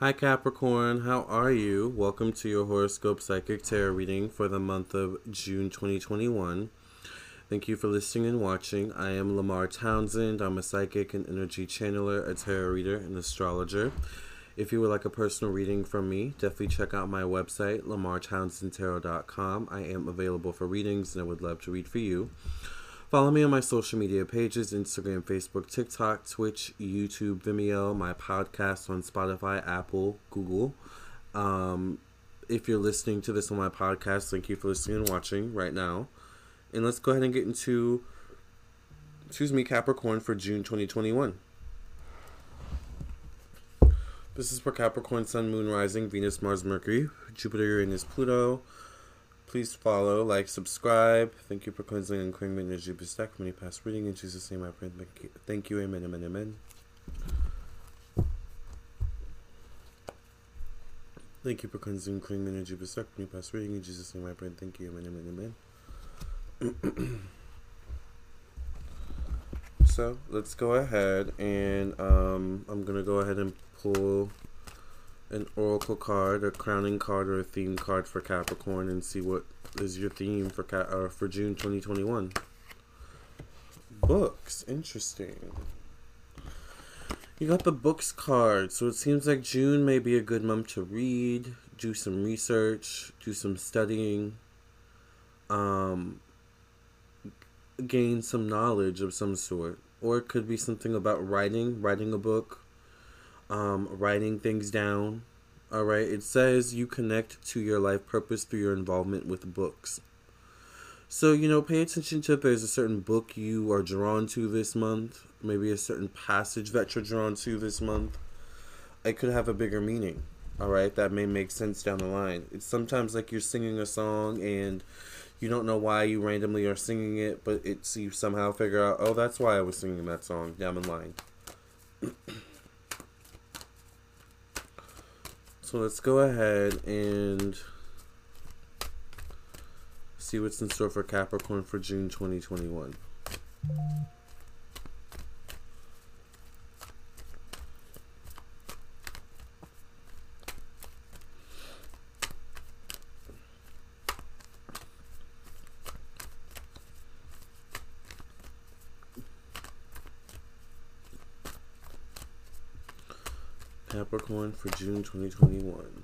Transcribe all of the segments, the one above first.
Hi Capricorn, how are you? Welcome to your horoscope psychic tarot reading for the month of June 2021. Thank you for listening and watching. I am Lamar Townsend. I'm a psychic and energy channeler, a tarot reader, and astrologer. If you would like a personal reading from me, definitely check out my website, lamartownsendtarot.com. I am available for readings and I would love to read for you. Follow me on my social media pages Instagram, Facebook, TikTok, Twitch, YouTube, Vimeo, my podcast on Spotify, Apple, Google. Um, if you're listening to this on my podcast, thank you for listening and watching right now. And let's go ahead and get into, excuse me, Capricorn for June 2021. This is for Capricorn, Sun, Moon, Rising, Venus, Mars, Mercury, Jupiter, Uranus, Pluto. Please follow, like, subscribe. Thank you for cleansing and clearing my energy stack from any past reading. In Jesus' name I pray. Thank you. Amen, amen, amen. Thank you for cleansing clearing my energy stack from any past reading. In Jesus' name I pray. Thank you. Amen, amen, amen. so let's go ahead and um, I'm going to go ahead and pull an oracle card, a crowning card, or a theme card for Capricorn, and see what is your theme for Cap- uh, for June 2021. Books, interesting. You got the books card, so it seems like June may be a good month to read, do some research, do some studying, um, gain some knowledge of some sort, or it could be something about writing, writing a book um, writing things down. All right. It says you connect to your life purpose through your involvement with books. So, you know, pay attention to if there's a certain book you are drawn to this month, maybe a certain passage that you're drawn to this month. It could have a bigger meaning. All right. That may make sense down the line. It's sometimes like you're singing a song and you don't know why you randomly are singing it, but it's you somehow figure out, oh, that's why I was singing that song down the line. So let's go ahead and see what's in store for Capricorn for June 2021. Capricorn for June 2021.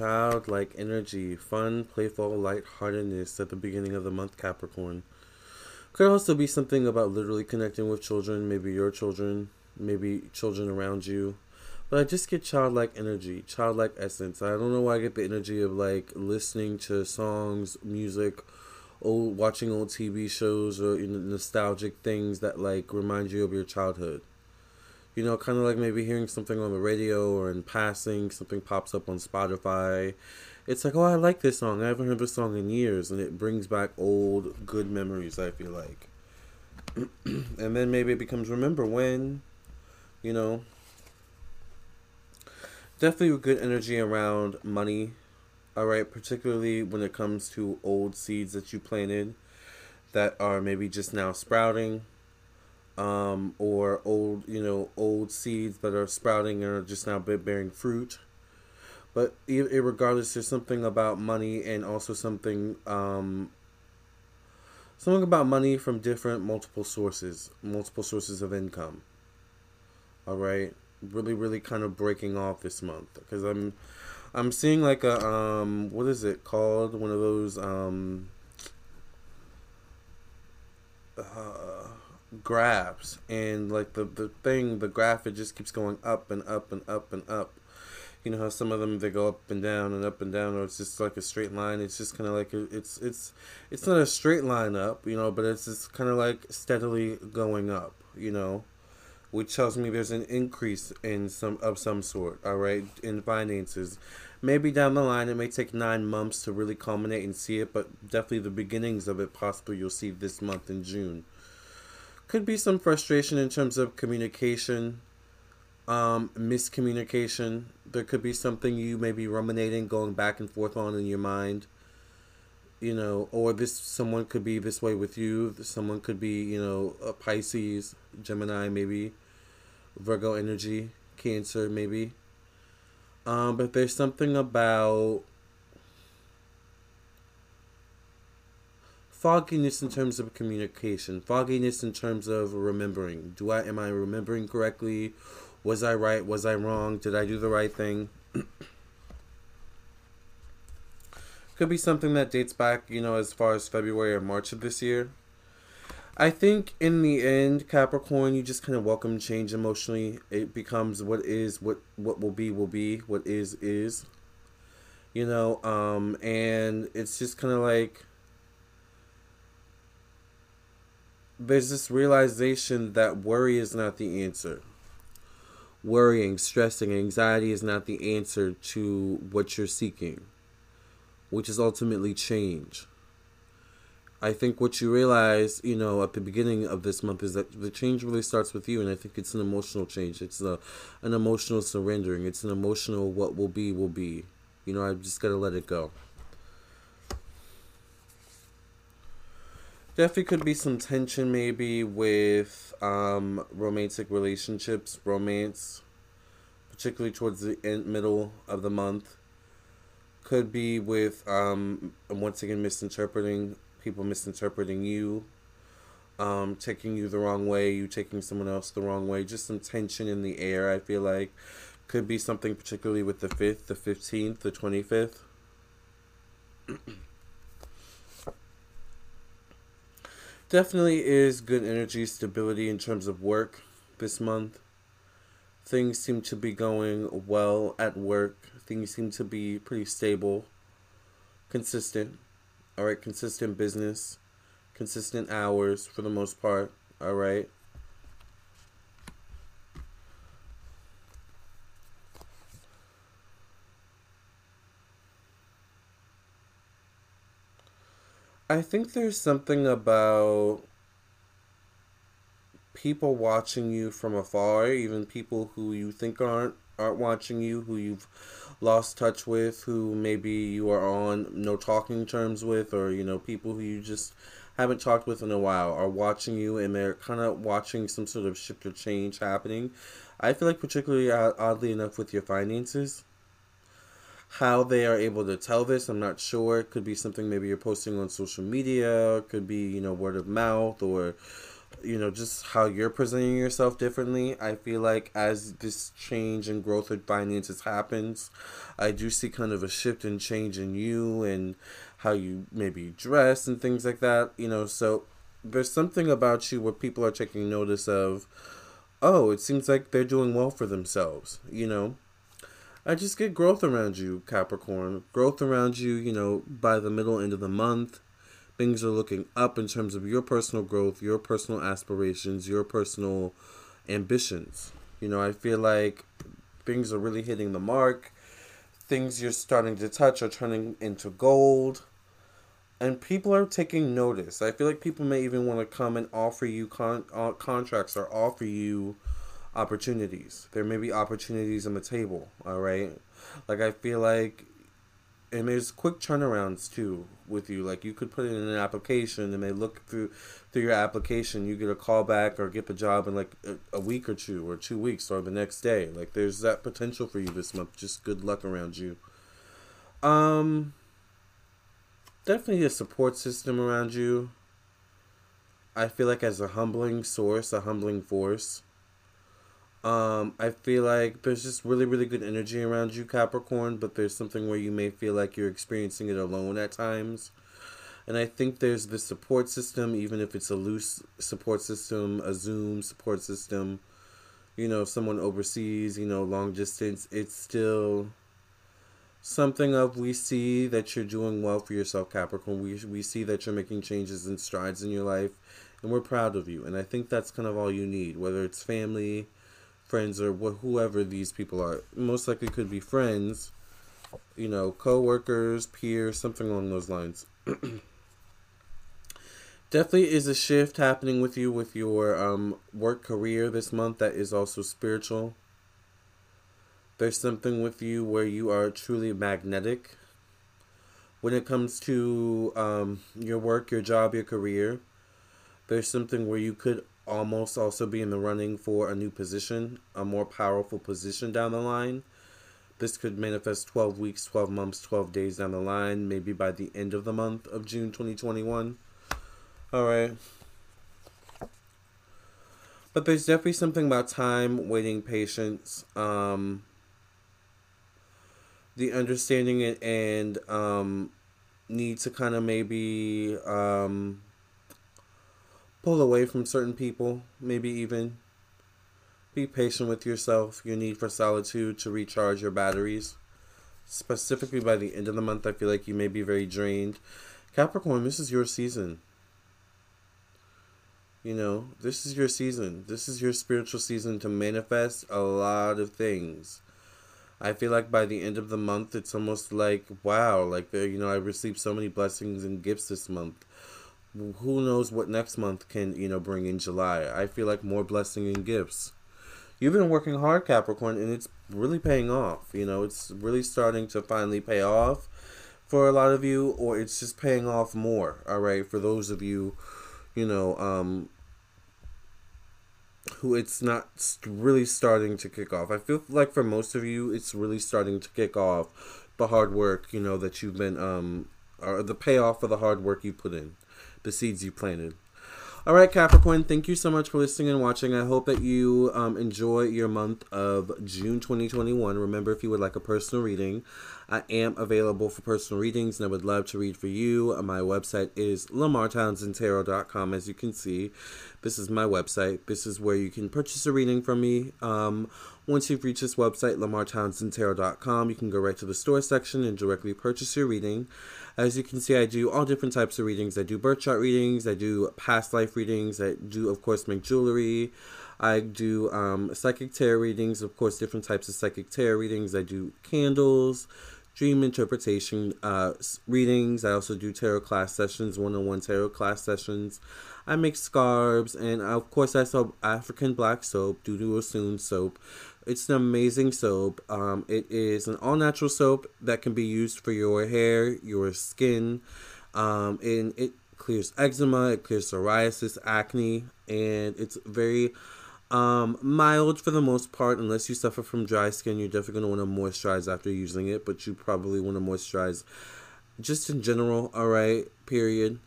Childlike energy, fun, playful, lightheartedness at the beginning of the month, Capricorn. Could also be something about literally connecting with children, maybe your children, maybe children around you. But I just get childlike energy, childlike essence. I don't know why I get the energy of like listening to songs, music, old watching old TV shows or you know, nostalgic things that like remind you of your childhood you know, kind of like maybe hearing something on the radio or in passing, something pops up on Spotify. It's like, oh, I like this song. I haven't heard this song in years, and it brings back old good memories. I feel like, and then maybe it becomes remember when, you know. Definitely good energy around money, all right. Particularly when it comes to old seeds that you planted, that are maybe just now sprouting um, or old, you know, old seeds that are sprouting and are just now bearing fruit. But regardless, there's something about money and also something, um, something about money from different multiple sources, multiple sources of income. All right, really, really kind of breaking off this month because I'm, I'm seeing like a um, what is it called? One of those um. Uh, graphs and like the the thing the graph it just keeps going up and up and up and up you know how some of them they go up and down and up and down, or it's just like a straight line. It's just kind of like it's it's it's not a straight line up, you know, but it's just kind of like steadily going up, you know, which tells me there's an increase in some of some sort. All right, in finances. Maybe down the line it may take nine months to really culminate and see it, but definitely the beginnings of it possibly you'll see this month in June. Could be some frustration in terms of communication um, miscommunication. There could be something you may be ruminating, going back and forth on in your mind. You know, or this someone could be this way with you. Someone could be, you know, a Pisces, Gemini, maybe, Virgo energy, Cancer, maybe. Um, but there's something about fogginess in terms of communication, fogginess in terms of remembering. Do I am I remembering correctly? Was I right? Was I wrong? Did I do the right thing? Could be something that dates back, you know, as far as February or March of this year. I think in the end, Capricorn, you just kind of welcome change emotionally. It becomes what is, what what will be will be, what is is. You know, um, and it's just kind of like there's this realization that worry is not the answer worrying, stressing, anxiety is not the answer to what you're seeking, which is ultimately change. I think what you realize, you know, at the beginning of this month is that the change really starts with you, and I think it's an emotional change. It's a, an emotional surrendering. It's an emotional what will be will be. You know, I've just got to let it go. definitely could be some tension maybe with um, romantic relationships, romance, particularly towards the end, middle of the month. Could be with, um, once again, misinterpreting people misinterpreting you, um, taking you the wrong way, you taking someone else the wrong way, just some tension in the air, I feel like. Could be something particularly with the 5th, the 15th, the 25th. definitely is good energy stability in terms of work this month. Things seem to be going well at work. Things seem to be pretty stable, consistent. All right, consistent business, consistent hours for the most part. All right. I think there's something about people watching you from afar, even people who you think aren't aren't watching you, who you've lost touch with, who maybe you are on no talking terms with, or you know people who you just haven't talked with in a while are watching you, and they're kind of watching some sort of shift or change happening. I feel like particularly uh, oddly enough with your finances how they are able to tell this, I'm not sure. It could be something maybe you're posting on social media, could be, you know, word of mouth or you know, just how you're presenting yourself differently. I feel like as this change and growth of finances happens, I do see kind of a shift and change in you and how you maybe dress and things like that. You know, so there's something about you where people are taking notice of, oh, it seems like they're doing well for themselves, you know? I just get growth around you, Capricorn. Growth around you, you know, by the middle end of the month. Things are looking up in terms of your personal growth, your personal aspirations, your personal ambitions. You know, I feel like things are really hitting the mark. Things you're starting to touch are turning into gold. And people are taking notice. I feel like people may even want to come and offer you con- uh, contracts or offer you opportunities. There may be opportunities on the table, all right? Like I feel like and there's quick turnarounds too with you. Like you could put in an application and they look through through your application, you get a call back or get the job in like a, a week or two or two weeks or the next day. Like there's that potential for you this month. Just good luck around you. Um definitely a support system around you. I feel like as a humbling source, a humbling force. Um, I feel like there's just really, really good energy around you, Capricorn, but there's something where you may feel like you're experiencing it alone at times. And I think there's the support system, even if it's a loose support system, a Zoom support system, you know, someone overseas, you know, long distance, it's still something of we see that you're doing well for yourself, Capricorn. We, we see that you're making changes and strides in your life, and we're proud of you. And I think that's kind of all you need, whether it's family, friends, or wh- whoever these people are. Most likely could be friends, you know, co workers, peers, something along those lines. definitely is a shift happening with you with your um, work career this month that is also spiritual. There's something with you where you are truly magnetic. When it comes to um, your work, your job, your career, there's something where you could almost also be in the running for a new position, a more powerful position down the line. This could manifest 12 weeks, 12 months, 12 days down the line, maybe by the end of the month of June 2021. All right. But there's definitely something about time, waiting, patience, um, the understanding and um, need to kind of maybe um, pull away from certain people, maybe even be patient with yourself, your need for solitude to recharge your batteries. Specifically by the end of the month, I feel like you may be very drained. Capricorn, this is your season. You know, this is your season. This is your spiritual season to manifest a lot of things. I feel like by the end of the month, it's almost like, wow, like, uh, you know, I received so many blessings and gifts this month. Who knows what next month can, you know, bring in July? I feel like more blessing and gifts. You've been working hard, Capricorn, and it's really paying off. You know, it's really starting to finally pay off for a lot of you, or it's just paying off more, all right, for those of you you know, um, who it's not really starting to kick off. I feel like for most of you, it's really starting to kick off the hard work, you know, that you've been, um, or the payoff for the hard work you put in, the seeds you planted. All right, Capricorn, thank you so much for listening and watching. I hope that you um, enjoy your month of June 2021. Remember, if you would like a personal reading, I am available for personal readings and I would love to read for you. My website is lamartownsendtarot.com. As you can see, this is my website. This is where you can purchase a reading from me. Um, once you've reached this website, lamartownsendtarot.com, you can go right to the store section and directly purchase your reading. As you can see, I do all different types of readings. I do birth chart readings, I do past life readings, I do, of course, make jewelry. I do um, psychic tarot readings, of course, different types of psychic tarot readings. I do candles, dream interpretation uh, readings. I also do tarot class sessions, one on one tarot class sessions. I make scarves, and of course, I sell African black soap, Dudu Osun soap. It's an amazing soap. Um, it is an all natural soap that can be used for your hair, your skin, um, and it clears eczema, it clears psoriasis, acne, and it's very um, mild for the most part, unless you suffer from dry skin. You're definitely going to want to moisturize after using it, but you probably want to moisturize just in general, alright, period.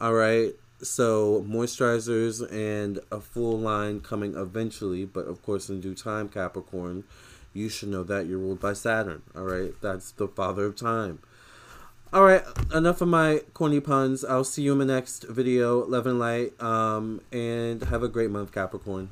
Alright, so moisturizers and a full line coming eventually, but of course in due time, Capricorn. You should know that you're ruled by Saturn. All right, that's the father of time. All right, enough of my corny puns. I'll see you in the next video. Love and light. Um, and have a great month, Capricorn.